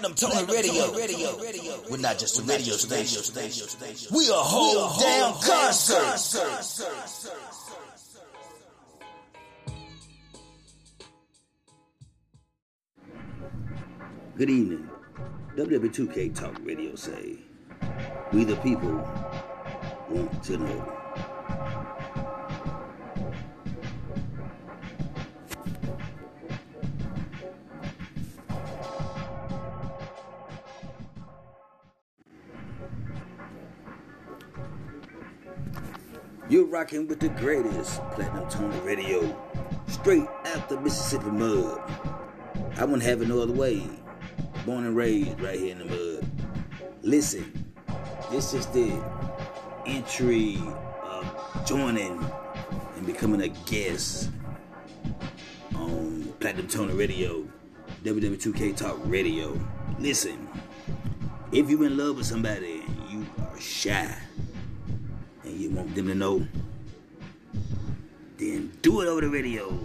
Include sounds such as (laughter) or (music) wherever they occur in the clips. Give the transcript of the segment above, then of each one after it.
Platinum Tony Radio. We're not just a radio station. We a whole damn concert. Good evening. WW2K Talk Radio say, we the people want to know. Rocking with the greatest Platinum Tony Radio, straight out the Mississippi mud. I wouldn't have it no other way. Born and raised right here in the mud. Listen, this is the entry of joining and becoming a guest on Platinum Tony Radio, WW2K Talk Radio. Listen, if you're in love with somebody and you are shy and you want them to know, do it over the radio.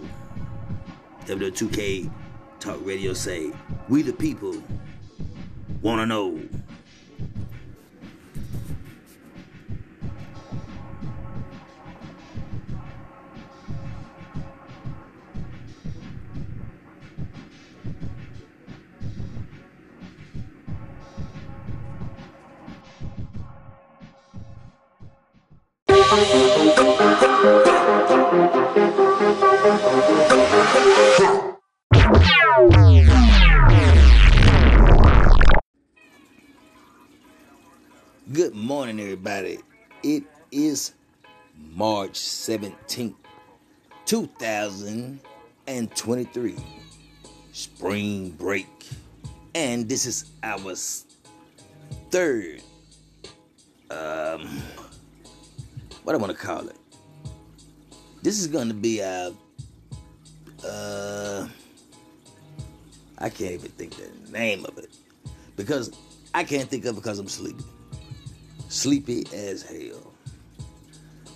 W2K Talk Radio say, we the people want to know. Good 2023. Spring break. And this is our third, um, what I want to call it. This is going to be our, uh, I can't even think the name of it because I can't think of it because I'm sleepy sleepy as hell.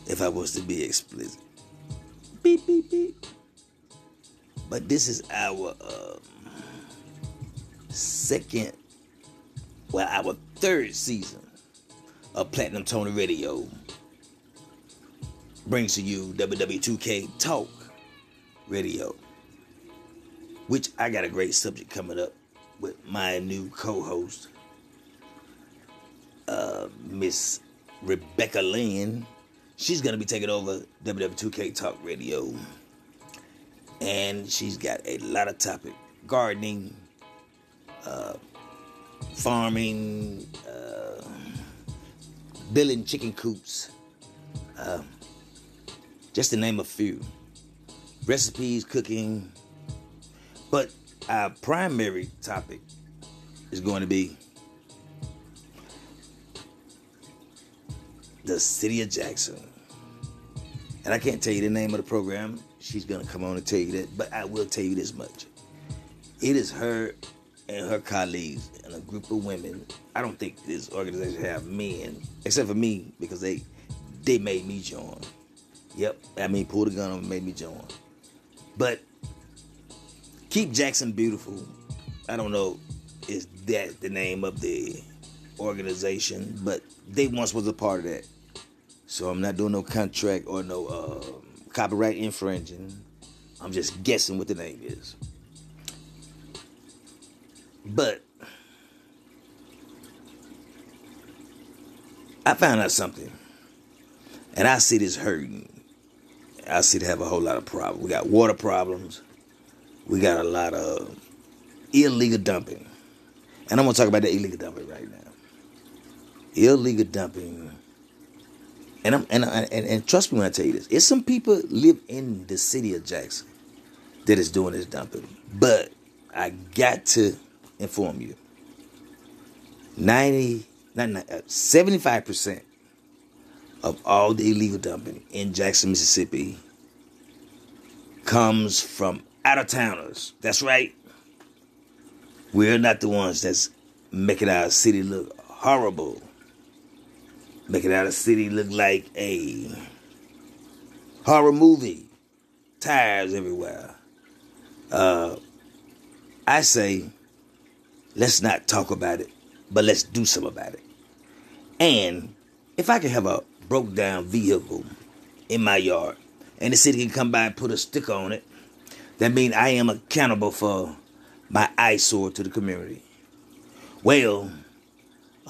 If I was to be explicit. Beep, beep, beep. But this is our um, second, well, our third season of Platinum Tony Radio. Brings to you WW2K Talk Radio. Which I got a great subject coming up with my new co host, uh, Miss Rebecca Lynn. She's gonna be taking over WW2K Talk Radio, and she's got a lot of topic: gardening, uh, farming, uh, building chicken coops, uh, just to name a few. Recipes, cooking, but our primary topic is going to be the city of Jackson. And I can't tell you the name of the program. She's going to come on and tell you that. But I will tell you this much. It is her and her colleagues and a group of women. I don't think this organization have men, except for me, because they they made me join. Yep, I mean, pulled the gun on and made me join. But keep Jackson beautiful. I don't know is that the name of the organization, but they once was a part of that. So I'm not doing no contract or no uh, copyright infringing. I'm just guessing what the name is. But I found out something, and I see this hurting. I see it have a whole lot of problems. We got water problems. We got a lot of illegal dumping. And I'm gonna talk about the illegal dumping right now. Illegal dumping. And I'm and, and and trust me when I tell you this. It's some people live in the city of Jackson that is doing this dumping. But I got to inform you. 90 75% uh, of all the illegal dumping in Jackson, Mississippi comes from out of towners. That's right. We're not the ones that's making our city look horrible. Making out our city look like a horror movie. Tires everywhere. Uh, I say let's not talk about it, but let's do something about it. And if I can have a broke down vehicle in my yard and the city can come by and put a sticker on it, that means I am accountable for my eyesore to the community. Well,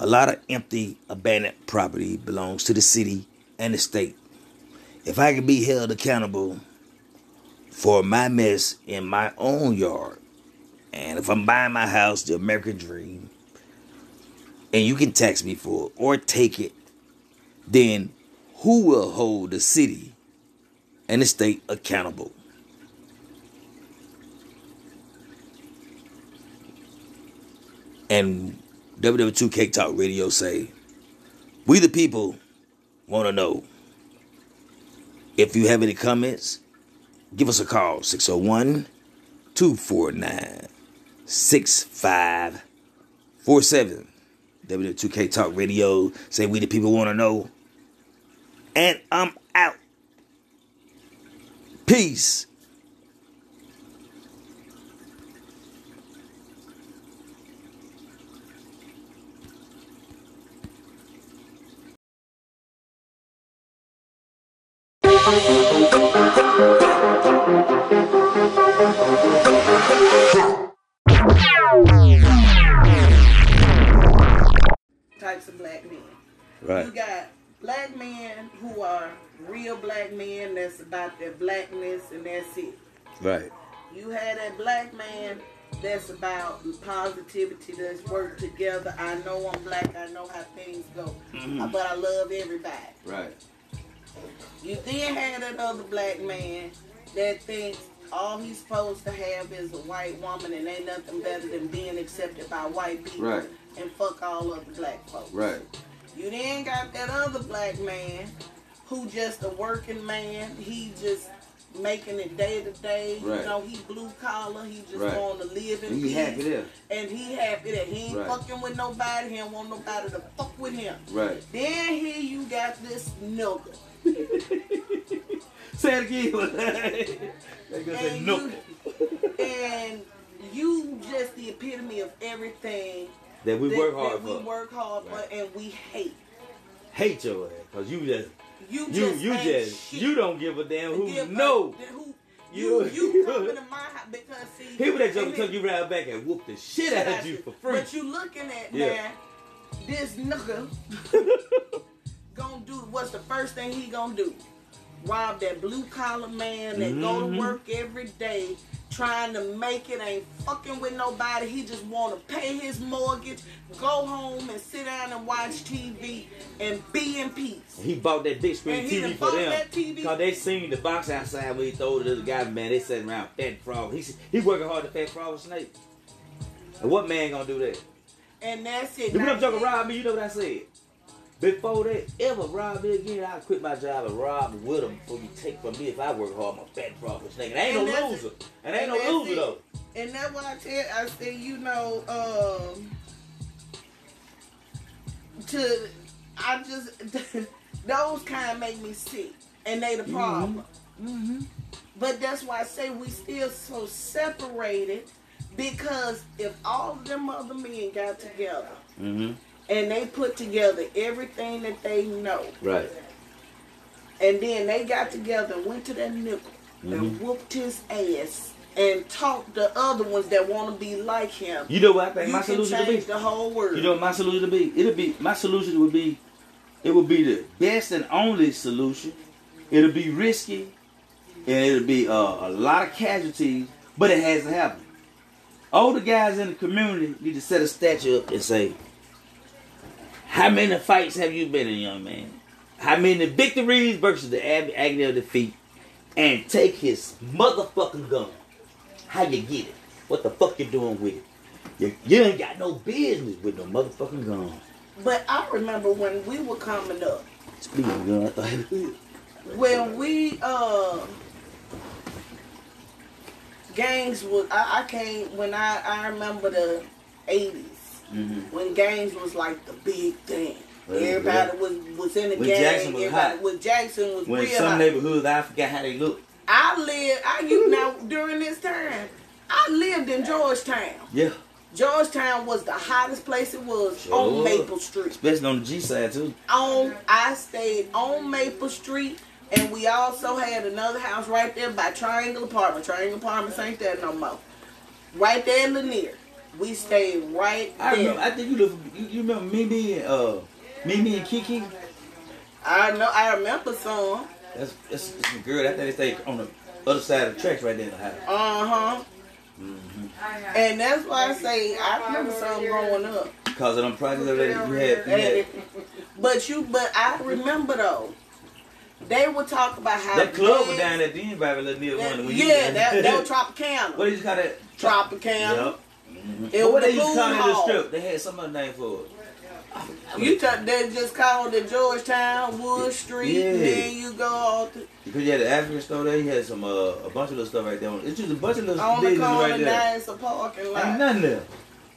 a lot of empty, abandoned property belongs to the city and the state. If I can be held accountable for my mess in my own yard, and if I'm buying my house, the American dream, and you can tax me for it or take it, then who will hold the city and the state accountable? And WW2K Talk Radio say, we the people want to know. If you have any comments, give us a call 601 249 6547. W2K Talk Radio. Say we the people want to know. And I'm out. Peace. Types of black men. Right. You got black men who are real black men that's about their blackness and that's it. Right. You had that black man that's about positivity, that's work together. I know I'm black, I know how things go. Mhm. But I love everybody. Right. You then had that other black man that thinks all he's supposed to have is a white woman and ain't nothing better than being accepted by white people Right. and fuck all other black folks. Right. You then got that other black man who just a working man. He just making it day to day. Right. You know, he blue collar. He just Right. want to live in And he peace. happy there. And he happy that he ain't Right. fucking with nobody. He don't want nobody to fuck with him. Right. Then here you got this nigga. Say it again. they gonna say And no. you, and you just the epitome of everything That we that, work hard that we work hard Right. for and we hate. Hate your ass, cause you just You you just you just shit. you don't give a damn who Give a- know. who You- you (laughs) coming to my house because see People that just and took you right back and whoop the shit out of you for free. But you looking at Yeah. now, this nigga (laughs) gonna do what's the first thing he gonna do? Rob that blue collar man that go Mhm. to work every day trying to make it, ain't fucking with nobody. He just wanna pay his mortgage, go home and sit down and watch TV and be in peace. He bought that big screen TV for them. Cause they seen the box outside when he throw it to the guy, man. They sitting around fat frog. He he working hard to fat frog snake. And what man gonna do that? And that's it. You know Now, I'm talking rob me, you know what I said. Before they ever rob me again, I'll quit my job and rob with them before you take from me if I work hard, I'm a fat frog nigga. And ain't And no loser. it. And I ain't And no loser it. though. And that's why I tell I say, you know, um to I just (laughs) those kind make me sick. And they the problem. Mm-hmm. But that's why I say we still so separated because if all of them other men got together Mm-hmm. And they put together everything that they know Right. and then they got together and went to that nickel and Mm-hmm. whooped his ass and taught the other ones that want to be like him. You know what I think You my solution to be? the whole world. You know what my solution would be? It'll be my solution would be it would be the best and only solution. It'll be risky and it'll be uh, a lot of casualties, but it has to happen. All the guys in the community need to set a statue up and say, How many fights have you been in, young man? How many victories versus the ag- agony of defeat? And take his motherfucking gun. How you get it? What the fuck you doing with it? You, you ain't got no business with no motherfucking gun. but I remember when we were coming up, Speaking of gun, when we uh gangs was I, I can't when I I remember the 80s Mhm. when gangs was like the big thing. Everybody was was in the When gang. Jackson was Everybody hot. when Jackson was when real some hot. neighborhoods, I forgot how they look. I lived. I you (laughs) now during this time. I lived in Georgetown. Yeah. Georgetown was the hottest place it was Sure. on Maple Street. Especially on the G side too. On I stayed on Maple Street, and we also had another house right there by Triangle Apartment. Triangle Apartments ain't there no more. Right there in Lanier. We stayed right I remember. there. I think you look. You, you remember Mimi and uh, Mimi and Kiki. I know. I remember some. That's that's, that's some girl. I think they stay on the other side of the tracks right there in the house. Uh huh. And that's why I say I remember some growing up. Cause of them projects there, you had. You had (laughs) But you, but I remember though, they would talk about how that club was down at the end by the near one. yeah, that, that was Tropicana. What did you call that? Tropicana. Yup. It What they the used to call that little strip? They had some other name for it. You t- they just called it Georgetown, Wood Street, Yeah. and then you go all th- Because you had the African store there, you had some uh, a bunch of little stuff right there. It's just a bunch of little on the corner. right there. Now it's a parking Ain't lot. nothing there.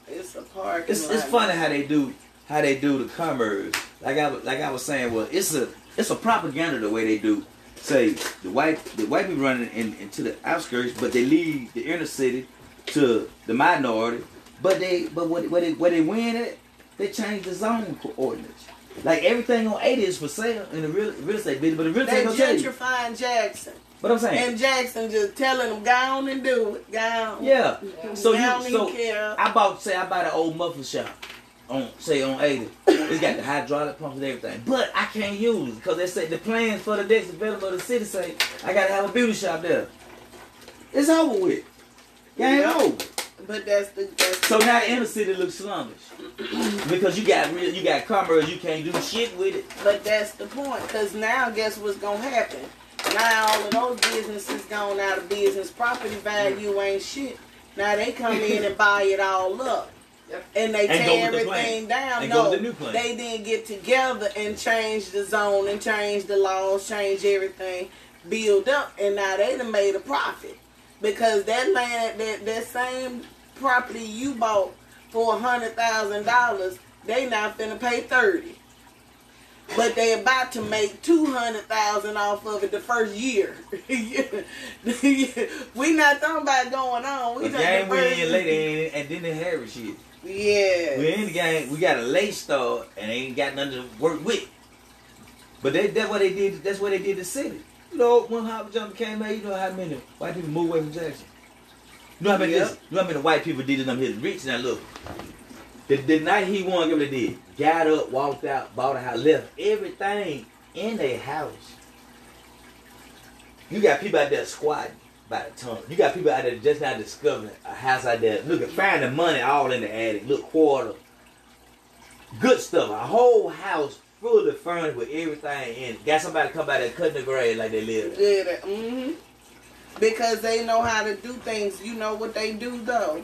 It's a parking It's lot. it's funny how they do how they do the commerce. Like I was- like I was saying, well, it's a it's a propaganda the way they do. Say the white the white people running in, into the outskirts, but they leave the inner city to the minority. But they but what what they where they win at, they change the zone coordinates. Like everything on 80 is for sale in the real real estate business, but the real estate you. gentrifying Jackson, What I'm saying. and Jackson just telling them go on and do it, go on. Yeah. So you don't so care. I bought say I bought an old muffler shop on say on 80. It's got the hydraulic pumps and everything. But I can't use it because they said the plans for the next development of the city say I gotta have a beauty shop there. It's over with. Game Yeah. over. But that's the that's So the now thing. inner city looks slummish. (clears throat) because you got real you got commerce, you can't do shit with it. But that's the point, because now guess what's gonna happen? Now all of those businesses gone out of business. Property value ain't shit. Now they come in and buy it all up. And they And tear everything down. And no, the they didn't get together and change the zone and change the laws, change everything, build up, and now they done made a profit. Because that land, that, that same property you bought for a hundred thousand dollars, they not finna pay thirty. But they about to make two hundred thousand off of it the first year. (laughs) we not talking about going on. We The game we in late and, and then they have shit. Yeah. We in the game. We got a late start and ain't got nothing to work with. But they, that's what they did. That's what they did to city. You know, when Howard Jump came out, you know how many white people moved away from Jackson. You know how many? Yep. You know how many white people did it? Them his rich now. Look, the, the night he won, what they did? Got up, walked out, bought a house, left everything in their house. You got people out there squatting by the ton. You got people out there just now discovering a house out there. Look, at finding money all in the attic. Look, quarter. Good stuff. A whole house fully furnished with everything in it. Got somebody come by there cutting the grass like they live. there. Good. hmm Because they know how to do things. You know what they do though?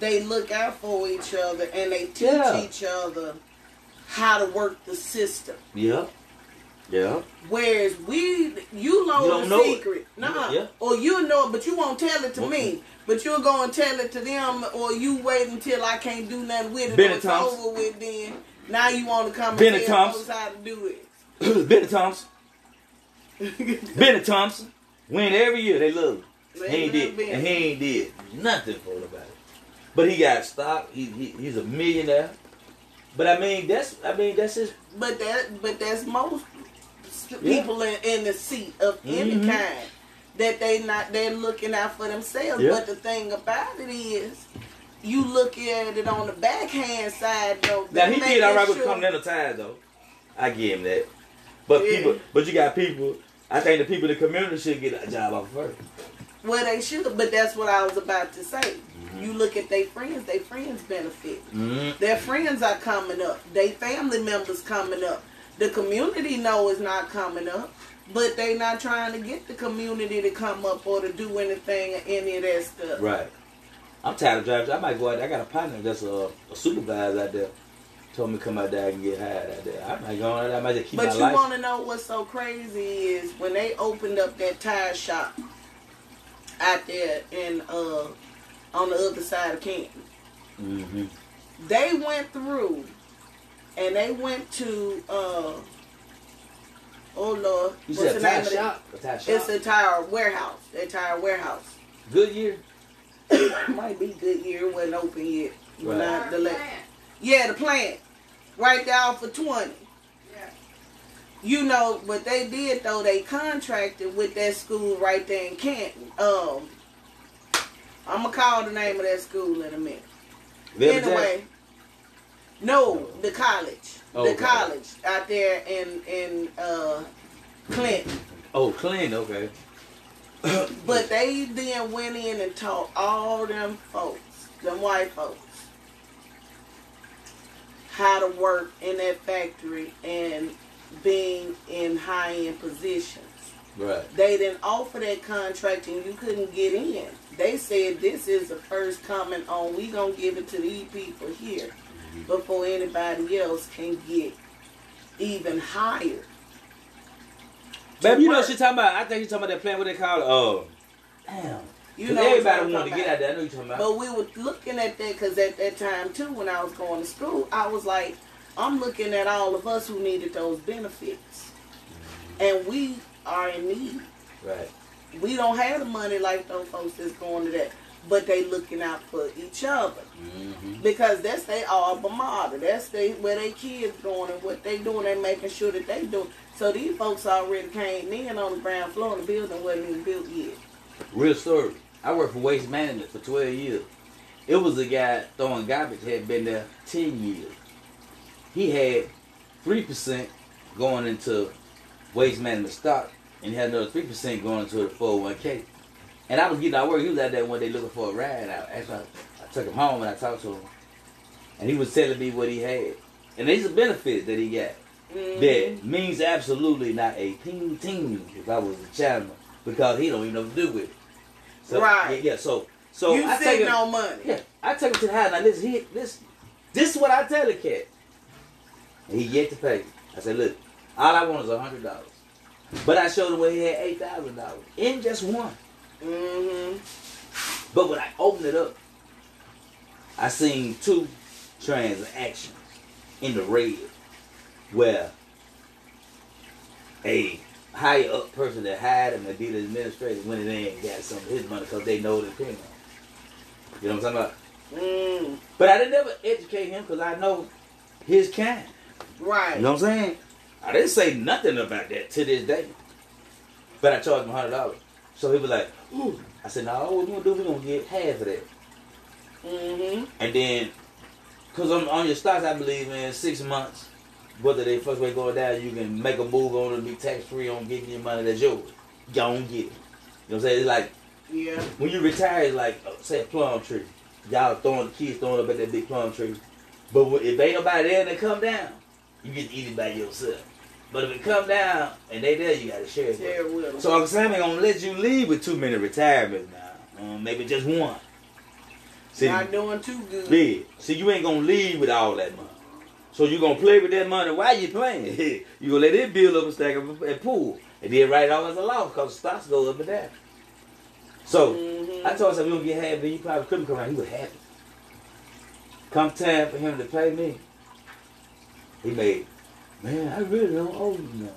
They look out for each other and they teach Yeah. each other how to work the system. Yeah. Yeah. Whereas we, you know You the it. secret, nah, Yeah. or you know it, but you won't tell it to Okay. me. But you'll go and tell it to them, or you wait until I can't do nothing with it, Bennie it's Thompson. over with. Then now you want to come Bennie and Thompson. folks how to do it. (clears throat) Bennie Thompson. (laughs) Bennie Thompson. Win every year. They love him. He ain't did, Bennie. and he ain't did nothing for it. But he got stock. He, he he's a millionaire. But I mean, that's I mean that's his. But that, but that's most Yeah. people in, in the seat of any Mhm. kind that they not they're looking out for themselves. Yeah. But the thing about it is, you look at it on the backhand side though. Now he did all right with Continental Tires though. I give him that. But Yeah. people, but you got people. I think the people in the community should get a job off first. Well, they should, but that's what I was about to say. Mm-hmm. You look at their friends; their friends benefit. Mm-hmm. Their friends are coming up. Their family members coming up. The community know is not coming up, but they not trying to get the community to come up or to do anything or any of that stuff. Right. I'm tired of driving. I might go out there. I got a partner that's a, a supervisor out there. Told me to come out there and get hired out there. I might go out there. I might just keep But my you life. want to know what's so crazy is when they opened up that tire shop out there in uh on the other side of Canton. mm-hmm. they went through and they went to uh oh lord You what's said the a name tire of it? shop? Shop? it's a tire warehouse a tire warehouse Goodyear? (coughs) might be Goodyear. It wasn't open yet. When Right. I- the la- yeah, the plant. Right there off for 20. You know, what they did though. They contracted with that school right there in Canton. Um, I'm gonna call the name of that school in a minute. Velvet anyway, no, the college, Oh, the okay. college out there in in uh, Clinton. Oh, clean. Okay. (coughs) But they then went in and taught all them folks, them white folks, how to work in that factory and being in high end positions. Right. They didn't offer that contract and you couldn't get in. They said this is the first coming on. We gonna give it to these people here mm-hmm. before anybody else can get even higher. Baby, you know what she talking about? I think she's talking about that plant. What they call it? Oh, damn. You know everybody wanted to get out there. I know you talking about. But we were looking at that because at that time too, when I was going to school, I was like, I'm looking at all of us who needed those benefits, and we are in need. right. We don't have the money like those folks that's going to that, but they looking out for each other Mm-hmm. because that's their alma mater. That's they where they kids going and what they doing. They making sure that they do. So these folks already came in on the ground floor, and the building wasn't even built yet. Real story. I worked for Waste Management for 12 years. It was a guy throwing garbage had been there 10 years. He had 3% going into Waste Management stock, and he had another 3% going into the 401k. And I was getting out work. He was out there one day looking for a ride. I, actually, I, I took him home and I talked to him. And he was telling me what he had. And these are benefits that he got. Mhm. That means absolutely not a ting ting if I was a chairman because he don't even know what to do with it. So, Right. Yeah, yeah. So, so you I take sitting him. on money. Yeah, I take him to the house. Now listen, he, this, this is what I tell the cat. And he yet to pay. me. I said, look, all I want is a hundred dollars. But I showed him where he had eight thousand dollars in just one. Mm-hmm. But when I opened it up, I seen two transactions in the red where a higher up person that hired him to be the administrator went in there and got some of his money because they know the payment. You know what I'm talking about? Mm, But I didn't ever educate him because I know his kind. right. You know what I'm saying? I didn't say nothing about that to this day. But I charged him hundred dollars. So he was like, Ooh. I said, no, what we gonna do, we gonna get half of that. Mm-hmm. And then, cause on, on your stocks, I believe in six months, whether they first way going down, you can make a move on it and be tax free on getting your money that's yours. Y'all don't get it. You know what I'm saying? It's like Yeah. when you retire, it's like uh, say a plum tree. Y'all throwing the kids throwing up at that big plum tree. But if ain't nobody there and it come down, you get to eat it by yourself. But if it come down and they there, you gotta share it. Share with. So Uncle Sam ain't gonna let you leave with too many retirements now. Um, maybe just one. See, Not doing too good. big. See, you ain't gonna leave with all that money. So you're gonna play with that money while you playing. (laughs) you gonna let it build up a stack of and pool, and then write it off as a loss because the stocks go up and down. So Mhm. I told him you gonna get happy, you probably couldn't come around. He was happy. Come time for him to pay me, he made, man, I really don't owe you nothing.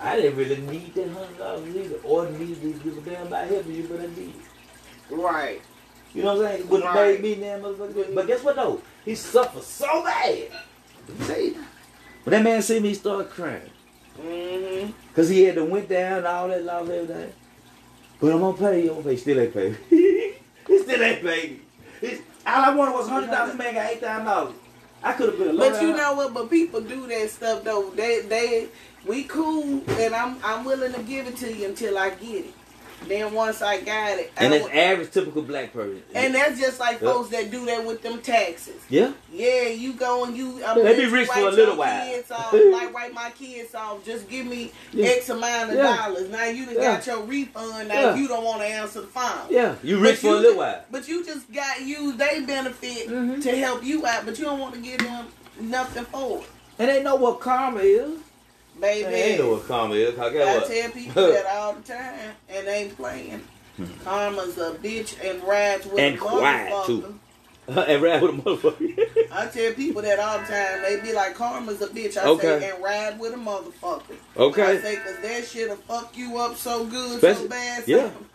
I didn't really need that hundred dollars either, or need to give a damn about helping you, but I did. Right. You know what I'm saying? Wouldn't have Right. made me damn motherfucker. But guess what though? He suffered so bad. Say that. When that man see me, he started crying. Mm-hmm. Cause he had to went down and all that lost everything. But I'm gonna pay you. I'm gonna pay. Still ain't pay he still ain't pay me. (laughs) All I wanted was hundred dollars. Man got eight thousand dollars. I could have been a But you know what? But people do that stuff though. They they we cool, and I'm I'm willing to give it to you until I get it. Then once I got it, And don't- average typical black person. and that's just like Yeah. folks that do that with them taxes. yeah. Yeah, you go and you. I'm They be let you rich for a little while. Kids off, (laughs) like write my kids off. Just give me Yeah. X amount of Yeah. dollars. Now you done Yeah. got your refund. Now you don't want to answer the phone. Yeah. You rich But for you a little while. But you just got you they benefit Mhm. to help you out, but you don't want to give them nothing for it, And they know what karma is. Baby. They ain't know what karma is. 'cause guess I tell (laughs) people that all the time, and they ain't playing. Karma's a bitch and rides with And a quiet, motherfucker. too. (laughs) and rap with a motherfucker. I tell people that all the time. They be like, "Karma's a bitch." I Okay. say, "And ride with a motherfucker." Okay. I say, "Cause that shit'll fuck you up so good, so Especially- bad." yeah. Sam.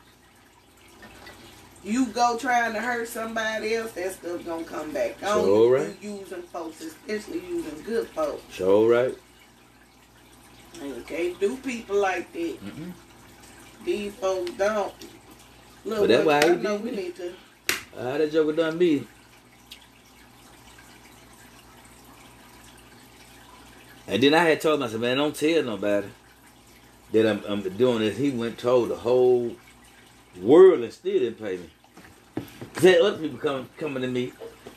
you go trying to hurt somebody else, that stuff gonna come back. Sure, Only right. you using folks, especially using good folks. Sure, right? You can't do people like that. Mm-mm. These folks don't. Look, But that's why I know we need to. How that joker done me? And then I had told myself, man, don't tell nobody that I'm, I'm doing this. He went and told the whole world and still didn't pay me. There other people come, coming to me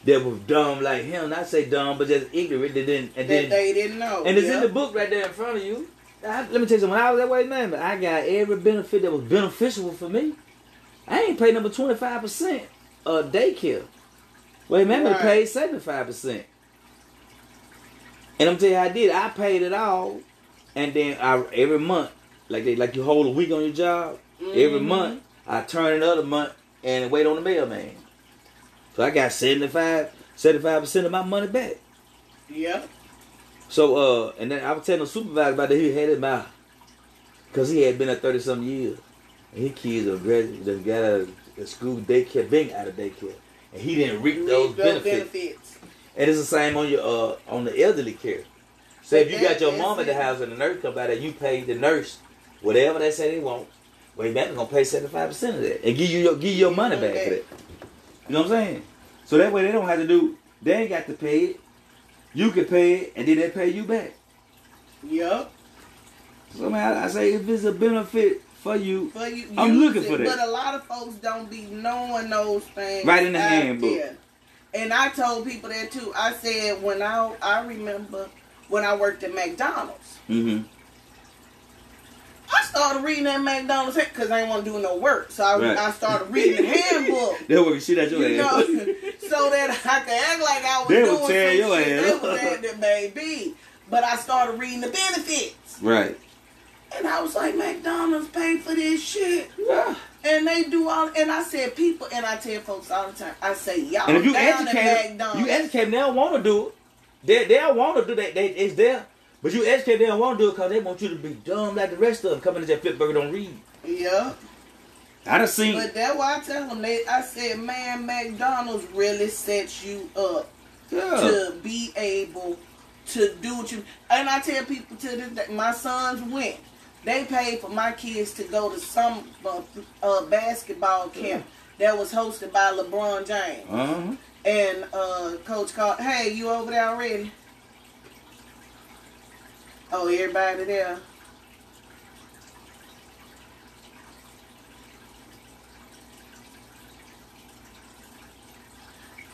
that was dumb like him. Not say dumb, but just ignorant. That didn't, and That then they didn't know. and it's yeah. in the book right there in front of you. I, let me tell you something. When I was that way, man, I got every benefit that was beneficial for me. I ain't paid number twenty five percent of daycare. Wait, man, I Right. paid seventy five percent. And I'm tell you how I did. I paid it all, and then I every month, like they like you hold a week on your job. Every Mhm. month, I turn another month and wait on the mailman. So I got 75 percent of my money back. Yeah. So, uh, and then I was telling the supervisor about that he had his mouth. Because he had been there 30 some years. And his kids are graduate, they got out of the school daycare, being out of daycare. And he didn't reap those benefits. benefits. And it's the same on your uh on the elderly care. So if you got your mom at the house and the nurse come by there, you pay the nurse whatever they say they want. Well, back gonna pay seventy five percent of that and give you your give you your money back for that. You know what I'm saying? So that way they don't have to do. They ain't got to pay it. You can pay it, and then they pay you back. Yep. So man, I, I say if it's a benefit for you, For you, I'm use looking it, for that. But a lot of folks don't be knowing those things. Right in the handbook. there. And I told people that too. I said when I I remember when I worked at McDonald's. mm-hmm. I started reading that McDonald's because I didn't want to do no work. So I, Right. I started (laughs) reading the handbook. they'll work shit at your You ass. know, (laughs) so that I could act like I was They doing would tear some your shit. ass They was at the baby. But I started reading the benefits. right. And I was like, McDonald's pay for this shit. Yeah. And they do all, and I said people, and I tell folks all the time, I say y'all And if you down educate, at them, McDonald's. you educate they don't want to do it. They they don't want to do that. They it's there, but you educate them, they don't want to do it because they want you to be dumb like the rest of them. Coming to that flip burger don't read. yeah, I done seen. but that's why I tell them. They, I said, man, McDonald's really sets you up yeah. to be able to do what you. And I tell people to this day, my sons went. They paid for my kids to go to some uh, uh, basketball camp that was hosted by LeBron James. Uh-huh. And uh, coach called, hey, you over there already? Oh, everybody there.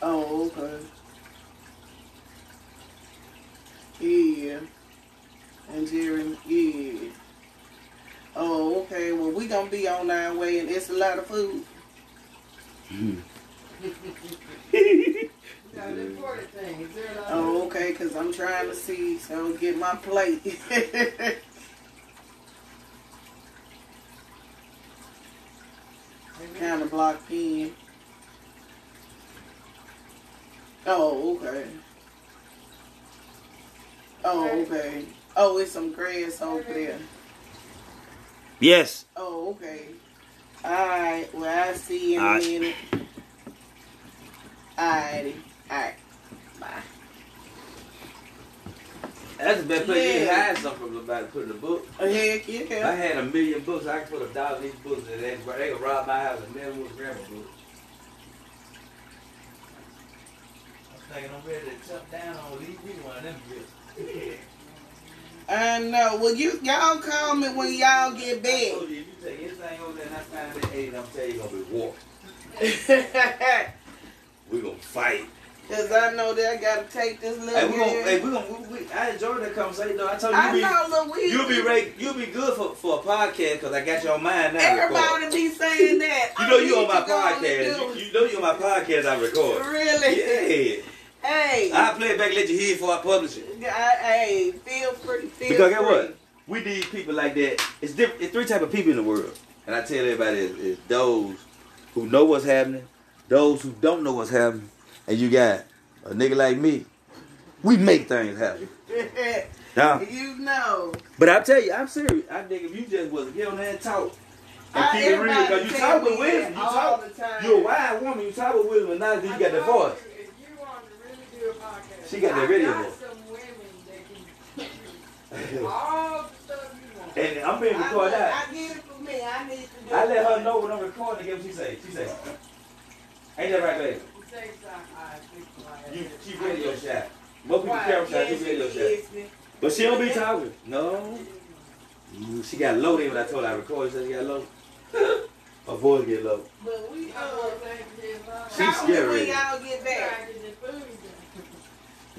Oh, okay. Yeah. And Jerry, yeah. Oh, okay. Well, we gonna be on our way, and it's a lot of food. (laughs) Oh, okay, because I'm trying to see, so get my plate. (laughs) kind of blocked in. Oh, okay. Oh, okay. Oh, it's some grass over there. Yes. Oh, okay. Alright, well, I'll see you in a minute. Alrighty. Alright. Bye. That's the best place you can Yeah. hide something from somebody. Put in a book. Oh, heck I had a million books. I could put a dollar in these books, and they they could rob my house and never would grab a book. I'm thinking I'm ready to jump down on these me one of them bitches. I know. Well, you y'all call me when y'all get I back. told you, if you take anything over there and I find that eight, I'm telling you, gonna be war. (laughs) We gonna fight. Cause I know that I gotta take this little. Hey, we gonna, hey, we gonna, we, we, I enjoyed that conversation though. I told you, I you know, be, you'll be ready, you'll be good for, for a podcast because I got you on mine now. record. Everybody be saying that. You know you on my to go on and podcast. You, you know you on my podcast. I record. Really? Yeah. Hey. I play it back, let you hear it before I publish it. I, hey, feel free. Feel Because guess free. what? We need people like that. It's different. It's three type of people in the world, and I tell everybody is, is those who know what's happening, those who don't know what's happening, and you got a nigga like me. We make things happen. (laughs) Now, you know. but I tell you, I'm serious. I think if you just was to get on there and talk, And keep it real, because you talk with wisdom. You all talk, you're a wise woman. You talk with wisdom, and now you got that voice. If you want to really do a podcast, She got that radio I voice. some women that can (laughs) all the stuff you want. And I'm being I, recorded out. I get it for me. I need to do I let her know when I'm recording. Guess what she say? She say, "Ain't that right, baby? You say something, I think like You she radio shot. Most people Right, camera shot. yes, She radio it shot. But she don't be talking. No. She got low then when I told her I recorded. She said she got low. (laughs) Her voice get low. But we uh, don't think it's like- She's scary. when y'all get back. Trying to get the food done.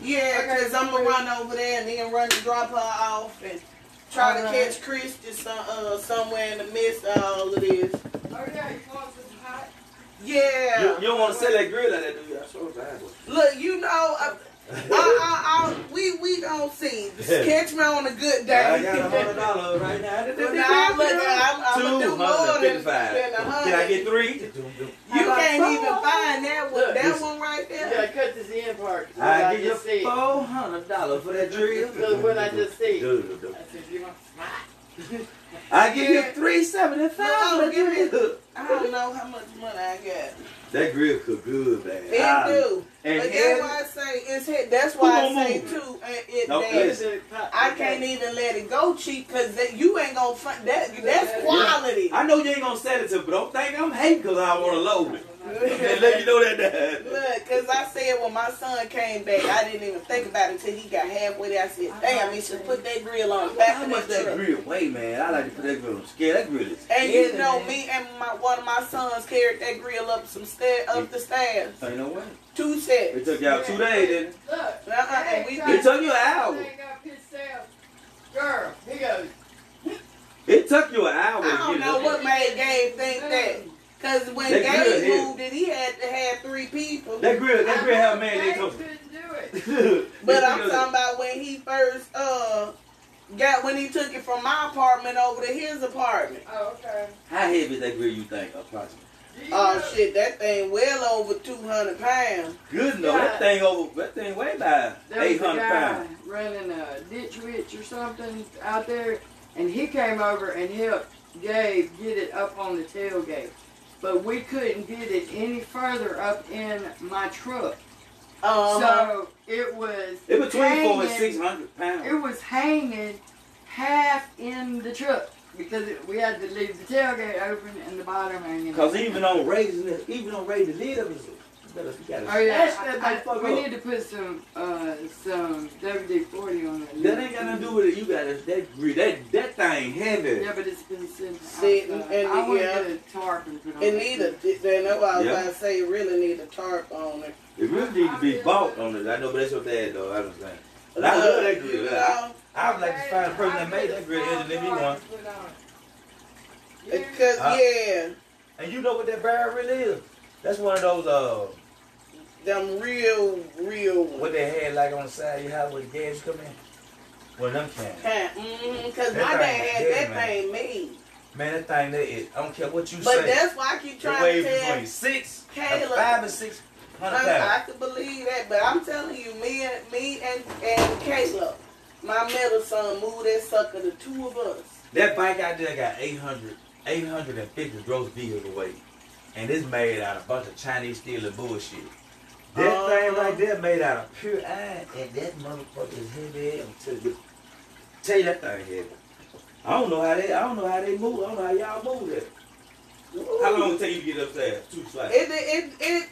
Yeah, cause I'm gonna run over there and then run and drop her off and try to Alright. catch Christy some, uh, somewhere in the midst of all of this. Yeah, you want some hot? Yeah. You, you don't want to sell that grill like that, do you? I swear. Look, you know, uh, I, I, I, we we gonna see. Catch me on a good day. I got a hundred dollars right now. (laughs) But now look, I'm, I'm gonna do more than, fifty-five. than a Can I get three? You can't even find that one. Look, That this- one right there. gotta cut this end part. 'cause what I I give you just said. four hundred dollars for that drill. Because what I just said. Do, do, do. I said you want smart. (laughs) I give you Yeah. three seventy-five No, give me- I don't know how much money I got. That grill cook good, man. It Ah, do. And But that's why I say it's hit. That's why I say move? too. uh, It, No, that listen. I can't even let it go cheap because you ain't gonna find that. That's quality. I know you ain't gonna sell it to, but don't think I'm hating because I want to load it. And let you know that. that. Look, cause I said when my son came back, I didn't even think about it until he got halfway there. I said, "Damn, he should put that grill on the back How much that that truck." grill weigh, man? I like to put that grill on scale. That grill is And you know, man. me and my one of my sons carried that grill up some stair up the stairs, Ain't no way. two sets. It took y'all two days, didn't it? Look. Uh-uh, and we It took you an hour. Thing up himself. Girl, he goes. It took you an hour. I don't know what made Gabe think that. Cause when That grill Gabe heavy. moved it, he had to have three people. That grill, that grill have man. They They told couldn't do it. (laughs) But I'm talking about when he first uh got when he took it from my apartment over to his apartment. Oh, okay. How heavy is that grill you think, approximately? Oh shit, that thing well over two hundred pounds. Good no, that thing over, that thing weigh about There was a guy pounds. running a ditch witch or something out there, and he came over and helped Gabe get it up on the tailgate. But we couldn't get it any further up in my truck. Uh-huh. So it was It between four and six hundred pounds. It was hanging half in the truck because it, we had to leave the tailgate open and the bottom hanging. Cause even on raising it, even on raising the lid of it, you better you gotta Oh yeah, smash that I- motherfucker we up. need to put some uh, some WD forty on it. That ain't got nothing to do with it. You gotta that that that thing heavy. Yeah, but it's been sitting. Sitting, outside. and I want yeah. to get a tarp and put on It it. need a then that's why I was Yeah. about to say it really need a tarp on it. It really need to be bought on it. I know, but that's your dad though. I understand. But I love that grill. I, I would like to find a person that made that grill and let me one. because Uh, yeah, And you know what that barrel really is? That's one of those uh them real real what ones. they had like on the side of your house where the gas come in. One of them can. Mm-hmm, Cause my dad had heavy, that man. thing made. Man, that thing that is I don't care what you But say. But that's why I keep trying to tell between six and Caleb. five and six hundred I, I pounds. could believe that, but I'm telling you, me and me and and Caleb, my middle son, moved that sucker. The two of us. That bike out there got 800, 850 gross vehicle weight. And it's made out of a bunch of Chinese steel and bullshit. That Uh-huh. thing right there made out of pure iron. And that motherfucker is heavy. I'm telling you. Tell you that thing heavy. I don't know how they I don't know how they move. I don't know how y'all move that. How long it take you to get upstairs? Two flights. It it it.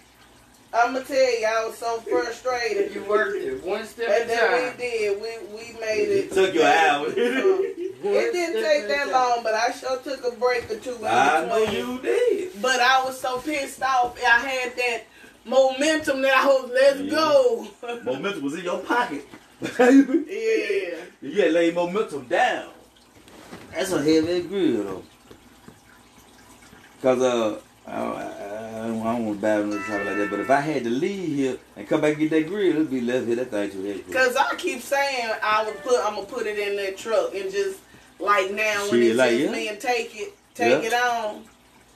I'm gonna tell you, I was so frustrated. You worked it one step And at a then we did. We we made it. It took you an hour. (laughs) It (laughs) didn't take that long, but I sure took a break or two in I know you did. But I was so pissed off. I had that momentum that I was, let's Yeah. go. (laughs) Momentum was in your pocket. Yeah. You had lay momentum down. That's a heavy grill though. Cause uh, I don't, I, I don't, want to battle no talk like that. But if I had to leave here and come back and get that grill, it'd be left here. That thing too heavy. Cause I keep saying I would put, I'm gonna put it in that truck and just like now when it's like, just yeah. me and take it, take Yeah. it on.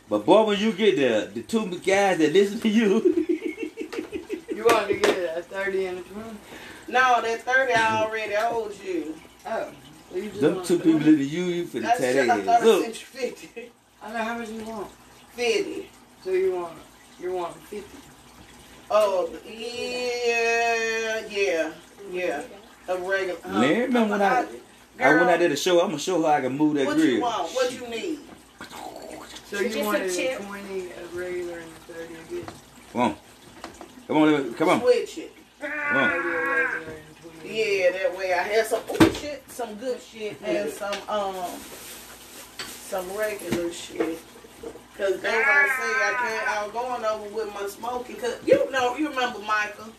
But boy, when you get there, the two guys that listen to you, (laughs) You wanted to get a 30 and a 20? No, that thirty I already owed you. Oh. so you them two the people 20? listen to you, you finna That's tear shit, I heads thought I sent you fifty. I know how much you want. Fifty. So you want you want fifty. Oh yeah, yeah, yeah. A regular. huh? Man, remember when I- I went out there to show. I'm gonna show her I can move that What grill. you want? What you need? So you a wanted a chip. twenty, a regular, and a thirty a good. Come on, come on, let me- come on, Switch it. come on. Maybe a regular and twenty. Yeah, that way I have some oh, shit, some good shit, and some um, some regular shit. Cause that's why I say I can't. I was going over with my smoking. Cause you know, you remember Michael,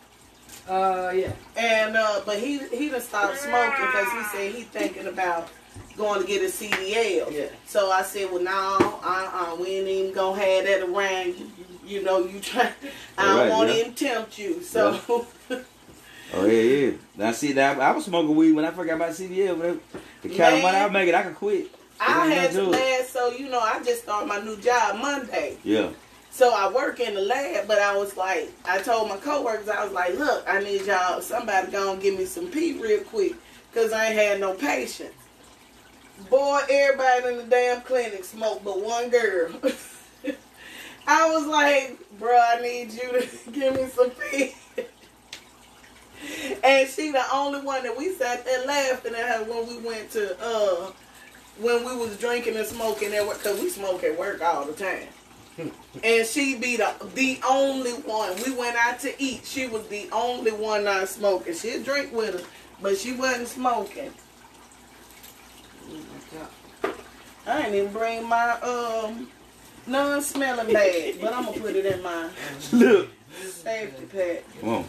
Uh, yeah. and uh, but he he done stopped smoking because he said he thinking about going to get a CDL. Yeah. So I said, well, no, uh, uh, we ain't even gonna have that around you. You know, you try. I don't Right, want to yeah. even tempt you. So. (laughs) Oh yeah, yeah. Now see that I was smoking weed when I forgot about CDL. But the kind of money I make it, I could quit. I had to last, so you know, I just started my new job Monday. Yeah. So I work in the lab, but I was like, I told my coworkers, I was like, look, I need y'all, somebody gonna give me some pee real quick, cause I ain't had no patience. Boy, everybody in the damn clinic smoked, but one girl. (laughs) I was like, bro, I need you to (laughs) give me some pee. and she the only one that we sat there laughing at her when we went to uh when we was drinking and smoking at work because we smoke at work all the time. (laughs) and she be the the only one. We went out to eat. She was the only one not smoking. She'd drink with us, but she wasn't smoking. I ain't even bring my um non-smelling bag, but I'm gonna put it in my Look. safety pack. Come on.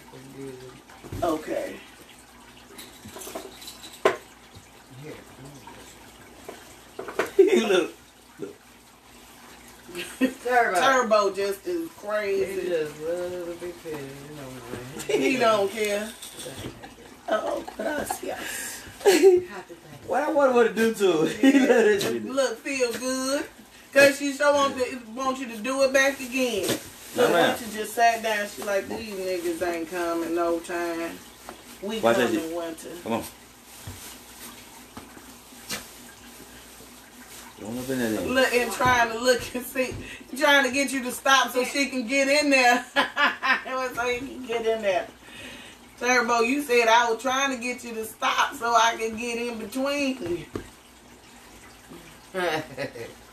Okay. (laughs) Look. Turbo. Turbo just is crazy. He crazy. just loves a big fish. You know (laughs) he don't care. Oh, gracias. What I want to do to (laughs) it. Look, feel good. Cause she so want, to, want you to do it back again. Look, Alright. once you just sat down, she like, these niggas ain't coming no time. We Watch come that in winter. Come on. Don't up in there. then. Look and trying to look and see, trying to get you to stop so she can get in there. (laughs) so you can get in there. Turbo, you said I was trying to get you to stop so I could get in between. (laughs)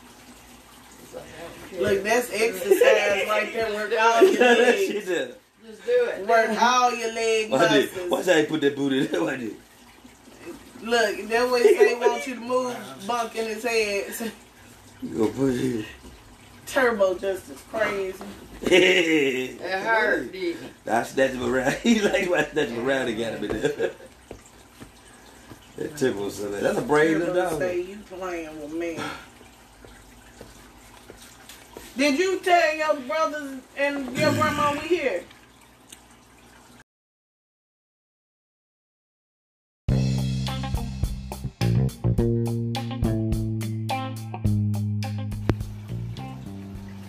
Look, that's exercise right there. Work all (laughs) your that legs. shit there. Just do it. Work all your leg Watch it. muscles. Watch how you put that booty there. Watch it. Look, that way they want you to move, bunk in his head. You go put it Turbo just is crazy. (laughs) It here. hurt, didn't it? I snatched him around. (laughs) He like I snatched him around and got him in there. That tickle was That's a brave little Turbo dog. say you playing with me. Did you tell your brothers and your grandma we here?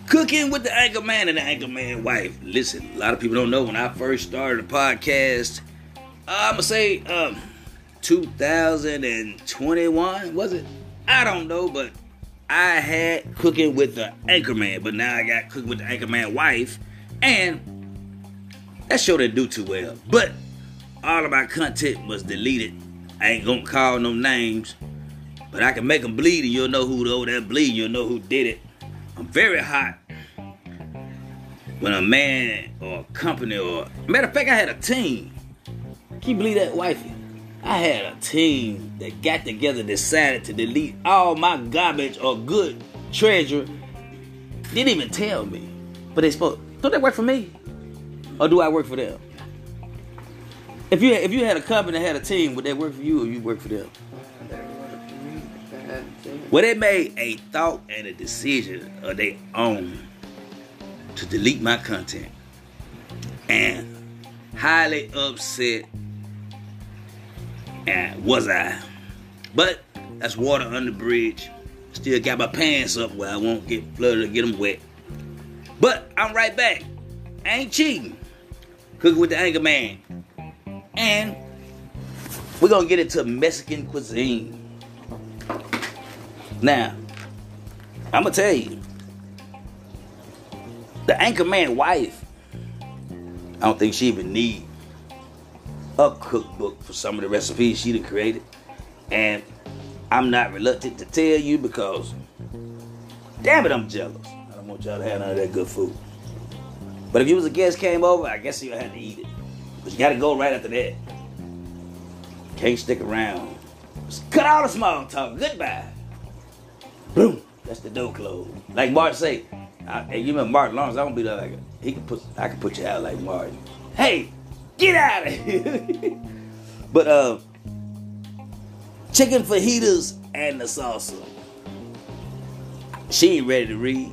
Cooking with the Anchor Man and the Anchor Man wife. Listen, a lot of people don't know when I first started the podcast, I'm gonna say um 2021, was it? I don't know, but I had cooking with the Anchor Man, but now I got cooking with the Anchor Man wife, and that show didn't do too well. But all of my content was deleted. I ain't gonna call no names, but I can make them bleed, and you'll know who over that bleed. You'll know who did it. I'm very hot when a man or a company or matter of fact, I had a team. Can you believe that, wifey? I had a team that got together, decided to delete all my garbage or good treasure. Didn't even tell me, but they spoke. Don't they work for me, or do I work for them? If you if you had a company that had a team, would they work for you or you work for them? Well, they made a thought and a decision of their own to delete my content. And highly upset was I. But that's water under the bridge. Still got my pants up where I won't get flooded or get them wet. But I'm right back. I ain't cheating. Cooking with the Anchor Man. And we're gonna get into Mexican cuisine. Now, I'm gonna tell you, the anchor man wife. I don't think she even need a cookbook for some of the recipes she done created, and I'm not reluctant to tell you because, damn it, I'm jealous. I don't want y'all to have none of that good food. But if you was a guest came over, I guess you had to eat it. But you gotta go right after that. Can't stick around. Just cut all the small talk. Goodbye. Boom. That's the door closed. Like Martin say, I, and you remember Martin Lawrence, I don't be there like he can put I can put you out like Martin. Hey, get out of here. (laughs) but uh chicken fajitas and the salsa. She ain't ready to read,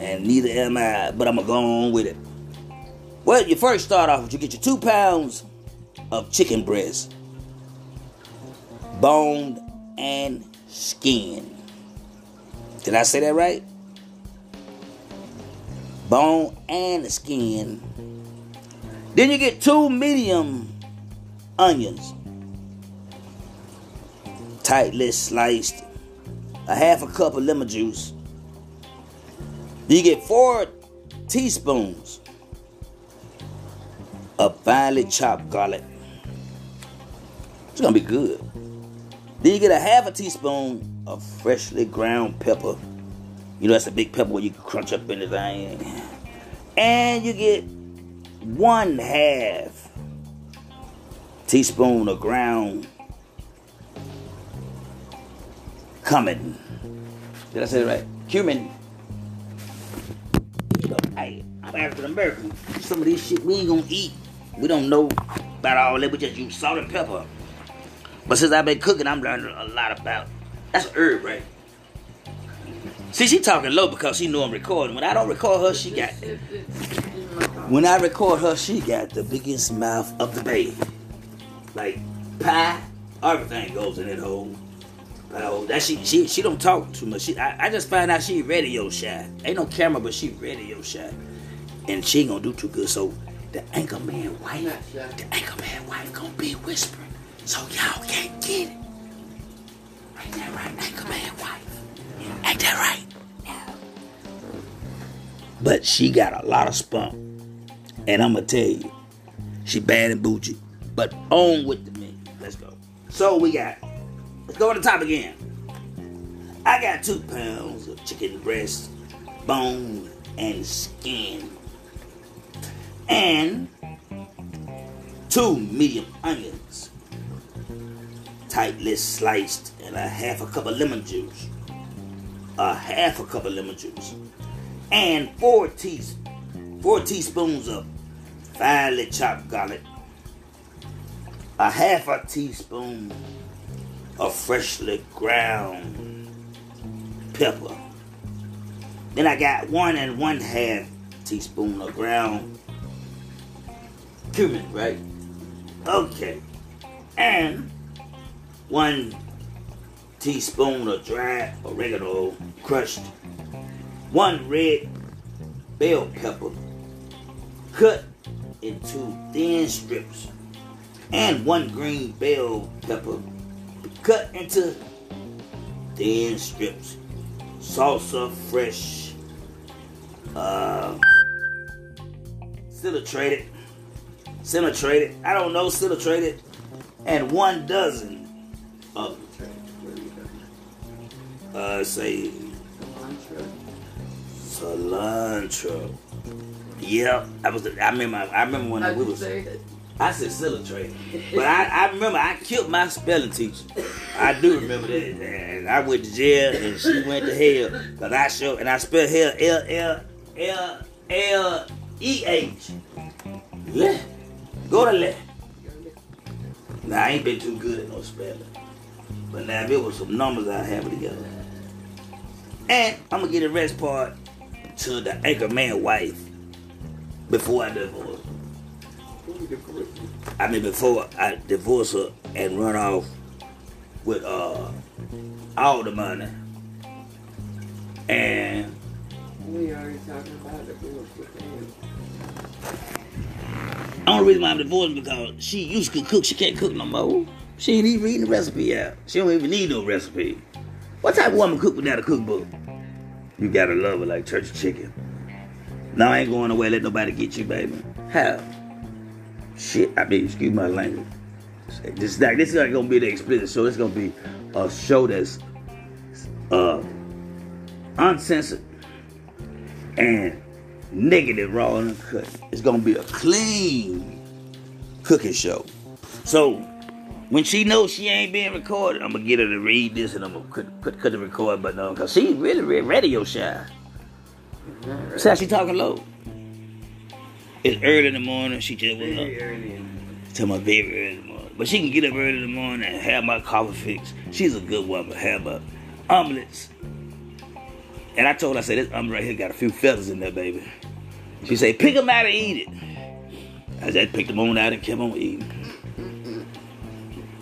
and neither am I, but I'm gonna go on with it. Well, you first start off with you get your two pounds of chicken breast, boned and skin. Did I say that right? Bone and skin. Then you get two medium onions, tightly sliced, a half a cup of lemon juice. Then you get four teaspoons of finely chopped garlic. It's gonna be good. Then you get a half a teaspoon of freshly ground pepper. You know that's a big pepper where you can crunch up anything. And you get one half teaspoon of ground cumin. Did I say it right? Cumin. Hey, I'm African American. Some of this shit we ain't gonna eat. We don't know about all that. We just use salt and pepper. But since I've been cooking, I'm learning a lot about. That's herb, right? See, she talking low because she know I'm recording. When I don't record her, she got. When I record her, she got the biggest mouth of the bay. Like pie, everything goes in that hole. Oh, that she she she don't talk too much. She, I, I just find out she radio shy. Ain't no camera, but she radio shy, and she ain't gonna do too good. So the anchor man wife, the anchor man wife gonna be whispering, so y'all can't get it. Ain't that right, anchor man wife? Ain't that right? Yeah. But she got a lot of spunk, and I'ma tell you, she bad and bougie. But on with the me. Let's go. So we got. Let's go to the top again. I got two pounds of chicken breast, bone, and skin. And two medium onions, tightly sliced, and a half a cup of lemon juice. A half a cup of lemon juice. And four, teas- four teaspoons of finely chopped garlic. A half a teaspoon of freshly ground pepper. Then I got one and one half teaspoon of ground cumin, right? Okay. And one teaspoon of dry oregano crushed. One red bell pepper cut into thin strips. And one green bell pepper cut into thin strips. Salsa fresh, uh, citrated, citrated. I don't know, citrated, and one dozen of uh, say Cilantro. cilantro. Yep, I was. I remember. I remember when How'd we was. I said citrate. But I, I remember I killed my spelling teacher. I do remember that. And I went to jail and she went to hell. Cause I showed and I spelled hell L L L L E H. Le. Go to le. Now I ain't been too good at no spelling. But now if it was some numbers I have it together. And I'm gonna get the rest part to the anchor man wife before I divorce. I mean, before I divorce her and run off with uh all the money, and We already talking about divorce with him. only reason why I'm divorcing because she used to cook, she can't cook no more. She ain't even reading the recipe out. She don't even need no recipe. What type of woman cook without a cookbook? You gotta love her like church chicken. Now I ain't going away. Let nobody get you, baby. How? Shit. I mean, excuse my language. This like this is not gonna be the explicit show. It's gonna be a show that's uh uncensored and negative, raw and uncut. It's gonna be a clean cooking show. So when she knows she ain't being recorded, I'm gonna get her to read this and I'm gonna cut the record button on because she really, really radio shy. See how she talking low? It's early in the morning. She just went up. Very early. in- Tell my very early in the morning. But she can get up early in the morning and have my coffee fixed. She's a good woman. Have my omelets. And I told her, I said, this omelet right here got a few feathers in there, baby. She said, pick them out and eat it. I just picked them on out and kept on eating.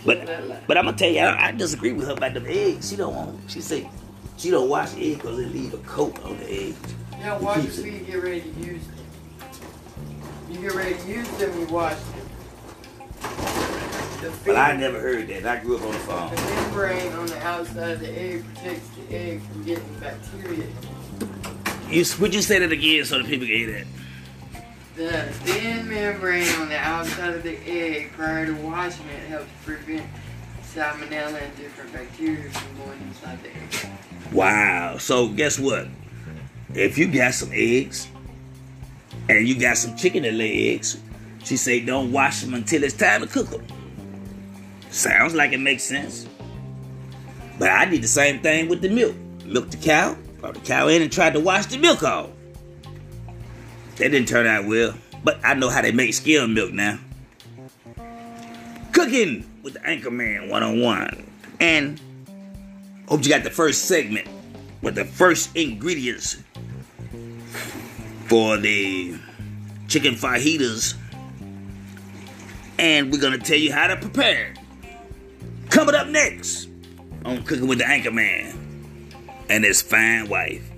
But but I'm gonna tell you, I, I disagree with her about the eggs. She don't want. She say she don't wash eggs because it leave a coat on the egg. You don't it till you get ready to use them. You get ready to use them, you wash them. The But I never heard that. I grew up on the farm. The membrane on the outside of the egg protects the egg from getting bacteria. You would you say that again so the people can hear that? The thin membrane on the outside of the egg prior to washing it helps prevent salmonella and different bacteria from going inside the egg. Wow. So guess what? If you got some eggs and you got some chicken that lay eggs, she say don't wash them until it's time to cook them. Sounds like it makes sense. But I did the same thing with the milk. Milk the cow, brought the cow in and tried to wash the milk off. That didn't turn out well. But I know how they make skim milk now. Cooking with the Anchorman one on one. And hope you got the first segment with the first ingredients for the chicken fajitas, and we're gonna tell you how to prepare. Coming up next on Cooking with the Anchor Man and his fine wife.